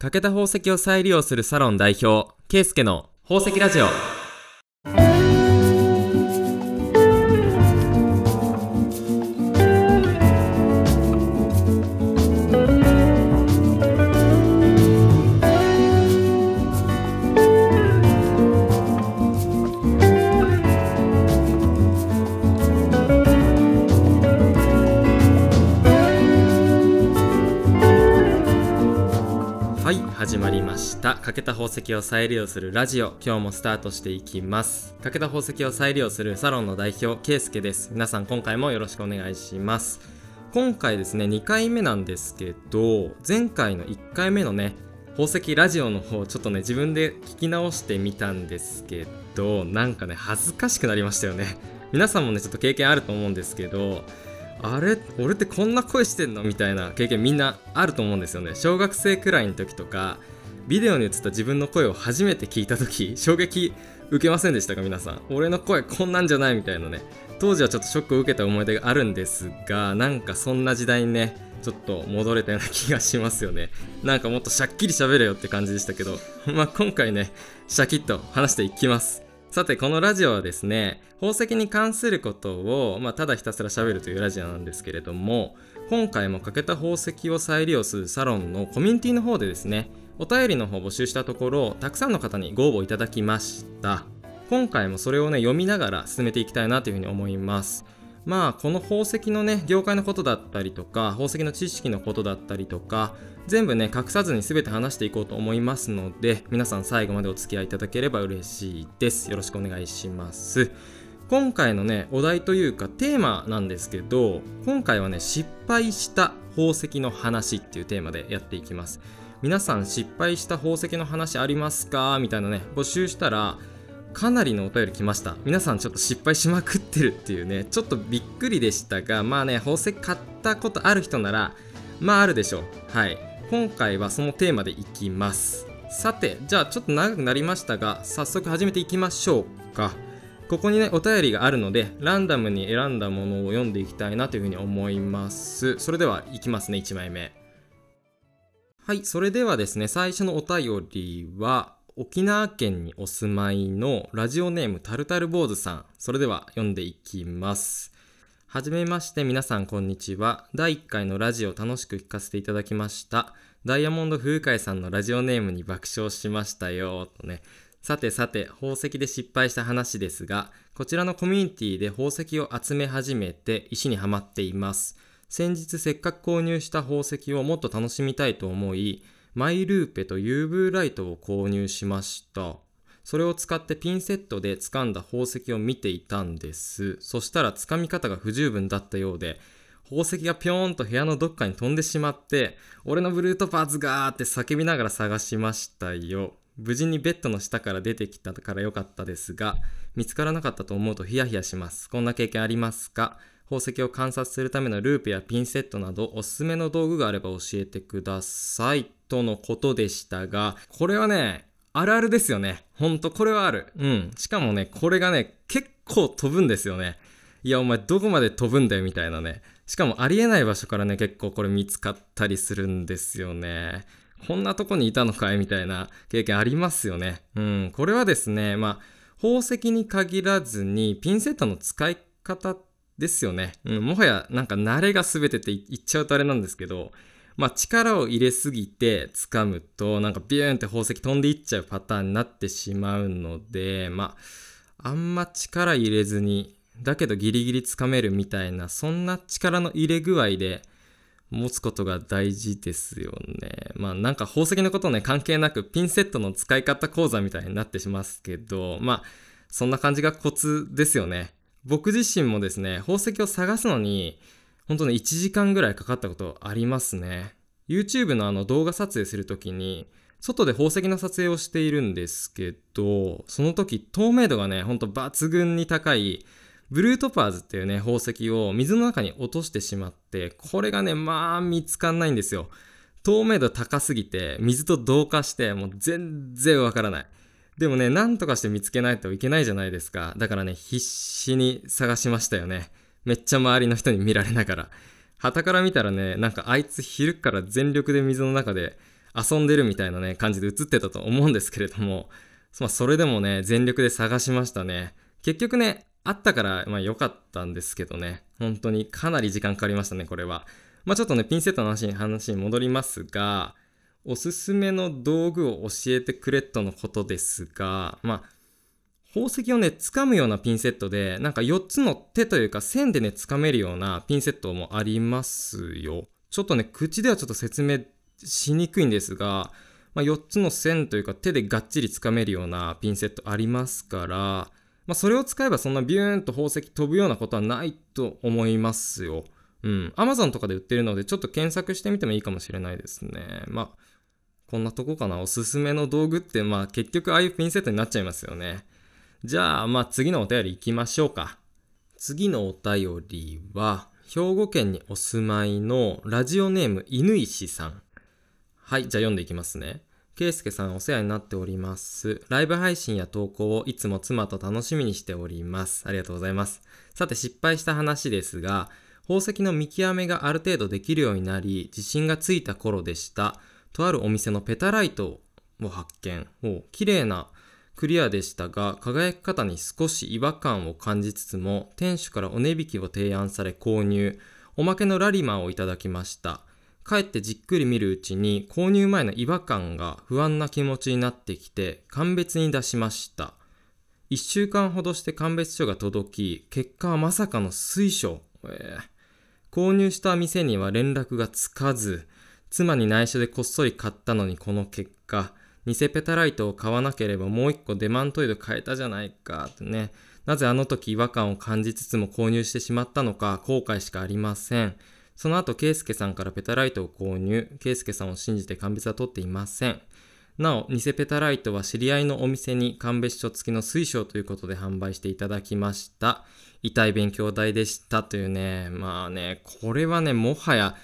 欠けた宝石を再利用するサロン代表、ケイスケの宝石ラジオ。始まりました。欠けた宝石を再利用するラジオ。今日もスタートしていきます。欠けた宝石を再利用するサロンの代表ケイスケです。皆さん今回もよろしくお願いします。今回ですね2回目なんですけど前回の1回目のね宝石ラジオの方ちょっとね自分で聞き直してみたんですけどなんかね恥ずかしくなりましたよね。皆さんもねちょっと経験あると思うんですけどあれ？俺ってこんな声してんの？みたいな経験みんなあると思うんですよね。小学生くらいの時とかビデオに映った自分の声を初めて聞いた時衝撃受けませんでしたか？皆さん。俺の声こんなんじゃないみたいなね。当時はちょっとショックを受けた思い出があるんですがなんかそんな時代にねちょっと戻れたような気がしますよね。なんかもっとしゃっきり喋れよって感じでしたけどまあ今回ねシャキッと話していきます。さてこのラジオはですね宝石に関することを、まあ、ただひたすら喋るというラジオなんですけれども今回も欠けた宝石を再利用するサロンのコミュニティの方でですねお便りの方を募集したところたくさんの方にご応募いただきました。今回もそれをね読みながら進めていきたいなというふうに思います。まあこの宝石のね業界のことだったりとか宝石の知識のことだったりとか全部ね隠さずに全て話していこうと思いますので皆さん最後までお付き合いいただければ嬉しいです。よろしくお願いします。今回のねお題というかテーマなんですけど今回はね失敗した宝石の話っていうテーマでやっていきます。皆さん失敗した宝石の話ありますか？みたいなね募集したらかなりのお便り来ました。皆さんちょっと失敗しまくってるっていうね。ちょっとびっくりでしたがまあね宝石買ったことある人ならまああるでしょう。はい。今回はそのテーマでいきます。さてじゃあちょっと長くなりましたが早速始めていきましょうか。ここにねお便りがあるのでランダムに選んだものを読んでいきたいなというふうに思います。それではいきますね1枚目。はいそれではですね最初のお便りは沖縄県にお住まいのラジオネームタルタル坊主さん。それでは読んでいきます。はじめまして皆さんこんにちは。第1回のラジオ楽しく聞かせていただきました。ダイヤモンド風海さんのラジオネームに爆笑しましたよ。とね。さてさて宝石で失敗した話ですがこちらのコミュニティで宝石を集め始めて石にはまっています。先日せっかく購入した宝石をもっと楽しみたいと思いマイルーペと UV ライトを購入しました。それを使ってピンセットで掴んだ宝石を見ていたんです。そしたら掴み方が不十分だったようで宝石がぴょーんと部屋のどっかに飛んでしまって俺のブルートパーツがーって叫びながら探しましたよ。無事にベッドの下から出てきたから良かったですが見つからなかったと思うとヒヤヒヤします。こんな経験ありますか？宝石を観察するためのルーペやピンセットなどおすすめの道具があれば教えてください。とのことでしたがこれはねあるあるですよねほんとこれはあるうんしかもねこれがね結構飛ぶんですよねいやお前どこまで飛ぶんだよみたいなねしかもありえない場所からね結構これ見つかったりするんですよねこんなとこにいたのかいみたいな経験ありますよね。うん。これはですね、まあ、宝石に限らずに、ピンセットの使い方ですよね。うん。もはや、なんか慣れが全てって言っちゃうとあれなんですけど、まあ、力を入れすぎて掴むと、なんかビューンって宝石飛んでいっちゃうパターンになってしまうので、まあ、あんま力入れずに、だけどギリギリ掴めるみたいな、そんな力の入れ具合で、持つことが大事ですよね。まあなんか宝石のことね関係なくピンセットの使い方講座みたいになってしますけど、まあそんな感じがコツですよね。僕自身もですね、宝石を探すのに本当ね1時間ぐらいかかったことありますね。YouTube のあの動画撮影するときに外で宝石の撮影をしているんですけど、その時透明度がね、ほんと抜群に高いブルートパーズっていうね、宝石を水の中に落としてしまって、これがね、まあ見つかんないんですよ。透明度高すぎて、水と同化して、もう全然わからない。でもね、なんとかして見つけないといけないじゃないですか。だからね、必死に探しましたよね。めっちゃ周りの人に見られながら。旗から見たらね、なんかあいつ昼から全力で水の中で遊んでるみたいなね、感じで映ってたと思うんですけれども、まあ、それでもね、全力で探しましたね。結局ね、あったから、まあ良かったんですけどね、本当にかなり時間かかりましたね、これは。まあちょっとね、ピンセットの話に話に戻りますが、おすすめの道具を教えてくれとのことですが、まあ、宝石をね、掴むようなピンセットで、なんか4つの手というか線でね、掴めるようなピンセットもありますよ。ちょっとね、口ではちょっと説明しにくいんですが、まあ、4つの線というか手でがっちり掴めるようなピンセットありますから、まあ、それを使えばそんなビューンと宝石飛ぶようなことはないと思いますよ。うん。Amazon とかで売ってるので、ちょっと検索してみてもいいかもしれないですね。まあ、こんなとこかな。おすすめの道具って、まあ結局ああいうピンセットになっちゃいますよね。じゃあ、まあ次のお便り行きましょうか。次のお便りは、兵庫県にお住まいのラジオネーム犬石さん。はい、じゃあ読んでいきますね。ケイスケさんお世話になっております。ライブ配信や投稿をいつも妻と楽しみにしております。ありがとうございます。さて失敗した話ですが、宝石の見極めがある程度できるようになり、自信がついた頃でした。とあるお店のペタライトを発見。お綺麗なクリアでしたが、輝き方に少し違和感を感じつつも、店主からお値引きを提案され購入。おまけのラリマーをいただきました。帰ってじっくり見るうちに購入前の違和感が不安な気持ちになってきて鑑別に出しました。1週間ほどして鑑別書が届き、結果はまさかの水晶。えー、購入した店には連絡がつかず、妻に内緒でこっそり買ったのにこの結果、偽ペタライトを買わなければもう一個デマントイド買えたじゃないかってね。なぜあの時違和感を感じつつも購入してしまったのか後悔しかありません。その後、ケイスケさんからペタライトを購入。ケイスケさんを信じて鑑別は取っていません。なお、偽ペタライトは知り合いのお店に鑑別書付きの水晶ということで販売していただきました。痛い勉強代でしたというね。まあね、これはね、もはや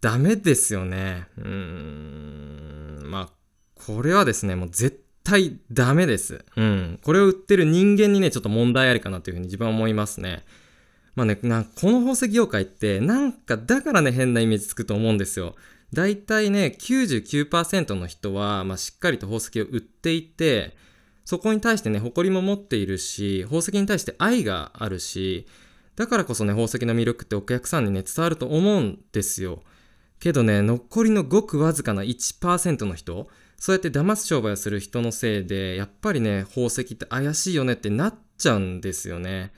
ダメですよね。うーん。まあ、これはですね、もう絶対ダメです。うん。これを売ってる人間にね、ちょっと問題ありかなというふうに自分は思いますね。まあね、なこの宝石業界って、なんかだからね、変なイメージつくと思うんですよ。だいたいね、99%の人は、まあ、しっかりと宝石を売っていて、そこに対してね、誇りも持っているし、宝石に対して愛があるし、だからこそね、宝石の魅力ってお客さんにね、伝わると思うんですよ。けどね、残りのごくわずかな1%の人、そうやって騙す商売をする人のせいで、やっぱりね、宝石って怪しいよねってなっちゃうんですよね。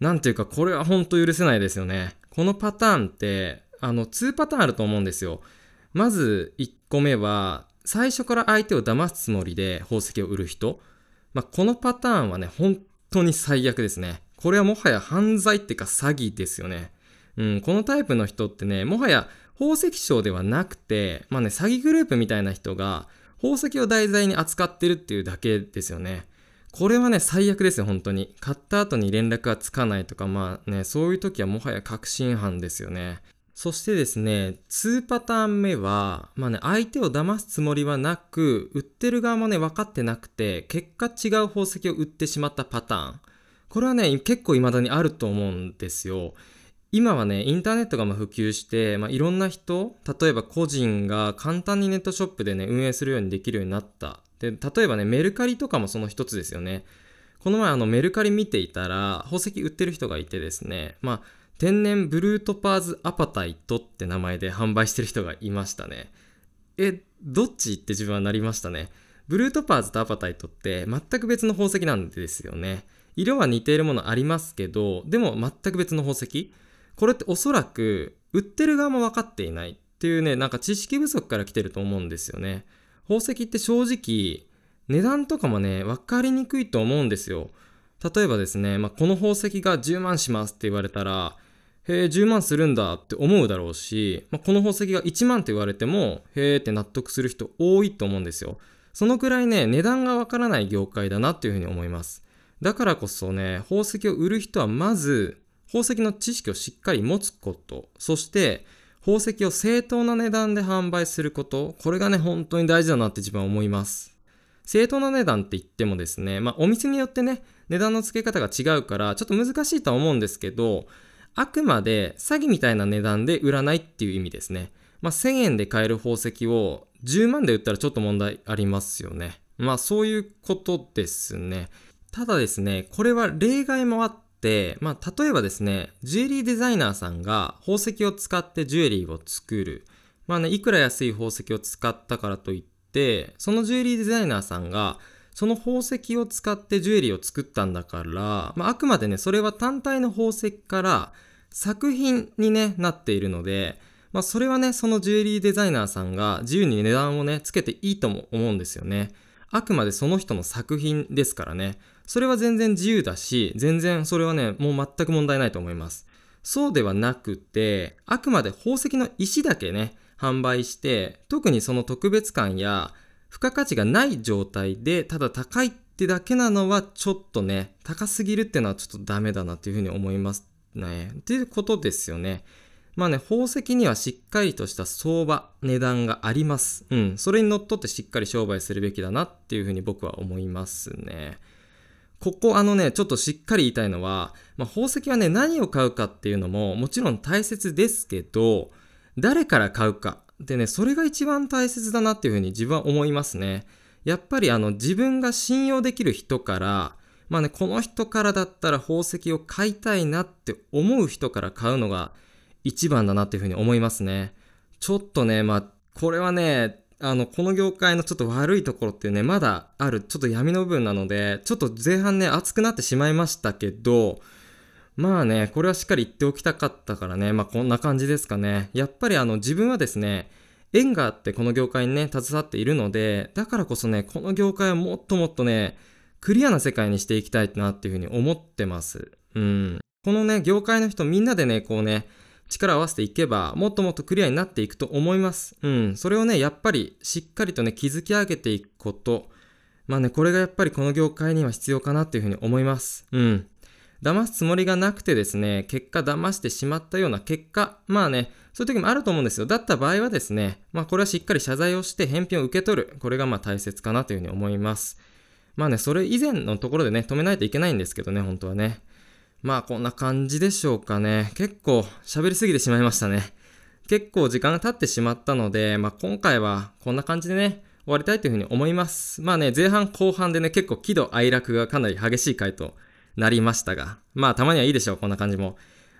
なんていうか、これはほんと許せないですよね。このパターンって、あの、2パターンあると思うんですよ。まず、1個目は、最初から相手を騙すつもりで宝石を売る人。まあ、このパターンはね、本当に最悪ですね。これはもはや犯罪っていうか詐欺ですよね。うん、このタイプの人ってね、もはや宝石商ではなくて、まあね、詐欺グループみたいな人が宝石を題材に扱ってるっていうだけですよね。これはね、最悪ですよ、本当に。買った後に連絡がつかないとか、まあね、そういう時はもはや確信犯ですよね。そしてですね、2パターン目は、まあね、相手を騙すつもりはなく、売ってる側もね、分かってなくて、結果違う宝石を売ってしまったパターン。これはね、結構未だにあると思うんですよ。今はね、インターネットが普及して、まあ、いろんな人、例えば個人が簡単にネットショップでね、運営するようにできるようになった。で、例えばね、メルカリとかもその一つですよね。この前あのメルカリ見ていたら、宝石売ってる人がいてですね、まあ、天然ブルートパーズアパタイトって名前で販売してる人がいましたね。え、どっちって自分はなりましたね。ブルートパーズとアパタイトって全く別の宝石なんですよね。色は似ているものありますけど、でも全く別の宝石。これっておそらく売ってる側も分かっていないっていうね、なんか知識不足から来てると思うんですよね。宝石って正直値段とかもね、分かりにくいと思うんですよ。例えばですね、まあ、この宝石が10万しますって言われたら、へえ、10万するんだって思うだろうし、まあ、この宝石が1万って言われても、へえって納得する人多いと思うんですよ。そのくらいね、値段がわからない業界だなっていうふうに思います。だからこそね、宝石を売る人はまず、宝石の知識をしっかり持つこと、そして宝石を正当な値段で販売すること、これがね、本当に大事だなって自分は思います。正当な値段って言ってもですね、まあお店によってね、値段の付け方が違うから、ちょっと難しいとは思うんですけど、あくまで詐欺みたいな値段で売らないっていう意味ですね。まあ、1000円で買える宝石を10万で売ったらちょっと問題ありますよね。まあそういうことですね。ただですね、これは例外もあって、まあ例えばですね、ジュエリーデザイナーさんが宝石を使ってジュエリーを作る。まあね、いくら安い宝石を使ったからといって、そのジュエリーデザイナーさんがその宝石を使ってジュエリーを作ったんだから、まあ、あくまでね、それは単体の宝石から作品に、ね、なっているので、まあ、それはね、そのジュエリーデザイナーさんが自由に値段をね、つけていいとも思うんですよね。あくまでその人の作品ですからね。それは全然自由だし、全然それはね、もう全く問題ないと思います。そうではなくて、あくまで宝石の石だけね、販売して、特にその特別感や付加価値がない状態で、ただ高いってだけなのはちょっとね、高すぎるってのはちょっとダメだなっていうふうに思いますね。っていうことですよね。まあね、宝石にはしっかりとした相場、値段があります。うん。それにのっとってしっかり商売するべきだなっていうふうに僕は思いますね。ここあのね、ちょっとしっかり言いたいのは、まあ、宝石はね、何を買うかっていうのももちろん大切ですけど、誰から買うか。でね、それが一番大切だなっていうふうに自分は思いますね。やっぱりあの自分が信用できる人から、まあね、この人からだったら宝石を買いたいなって思う人から買うのが一番だなっていうふうに思いますね。ちょっとね、まあ、これはね、あの、この業界のちょっと悪いところっていうね、まだある、ちょっと闇の部分なので、ちょっと前半ね、熱くなってしまいましたけど、まあね、これはしっかり言っておきたかったからね、まあこんな感じですかね。やっぱりあの、自分はですね、縁があってこの業界にね、携わっているので、だからこそね、この業界はもっともっとね、クリアな世界にしていきたいなっていうふうに思ってます。うん。このね、業界の人みんなでね、こうね、力を合わせていけば、もっともっとクリアになっていくと思います。うん。それをね、やっぱりしっかりとね、築き上げていくこと。まあね、これがやっぱりこの業界には必要かなっていうふうに思います。うん。騙すつもりがなくてですね、結果騙してしまったような結果、まあね、そういう時もあると思うんですよ。だった場合はですね、まあこれはしっかり謝罪をして返品を受け取る。これがまあ大切かなというふうに思います。まあね、それ以前のところでね、止めないといけないんですけどね、本当はね。まあこんな感じでしょうかね。結構喋りすぎてしまいましたね。結構時間が経ってしまったので、まあ今回はこんな感じでね、終わりたいというふうに思います。まあね、前半後半でね、結構喜怒哀楽がかなり激しい回となりましたが、まあたまにはいいでしょう、こんな感じも。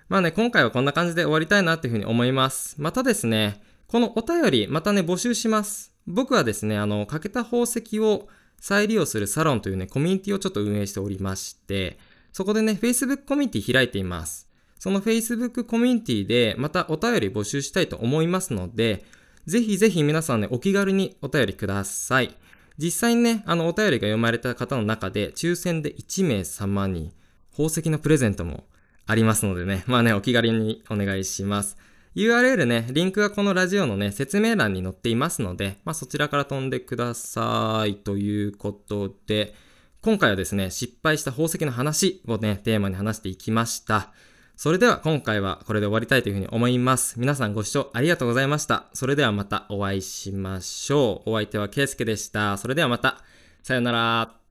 まあね、今回はこんな感じで終わりたいなっていうふうに思います。またですね、このお便り、またね、募集します。僕はですね、あの、欠けた宝石を再利用するサロンというね、コミュニティをちょっと運営しておりまして、そこでね、Facebook コミュニティ開いています。その Facebook コミュニティでまたお便り募集したいと思いますので、ぜひぜひ皆さんね、お気軽にお便りください。実際にね、あのお便りが読まれた方の中で、抽選で1名様に宝石のプレゼントもありますのでね、まあね、お気軽にお願いします。URL ね、リンクがこのラジオのね、説明欄に載っていますので、まあそちらから飛んでください。ということで、今回はですね、失敗した宝石の話をね、テーマに話していきました。それでは今回はこれで終わりたいというふうに思います。皆さんご視聴ありがとうございました。それではまたお会いしましょう。お相手はケイスケでした。それではまた。さよなら。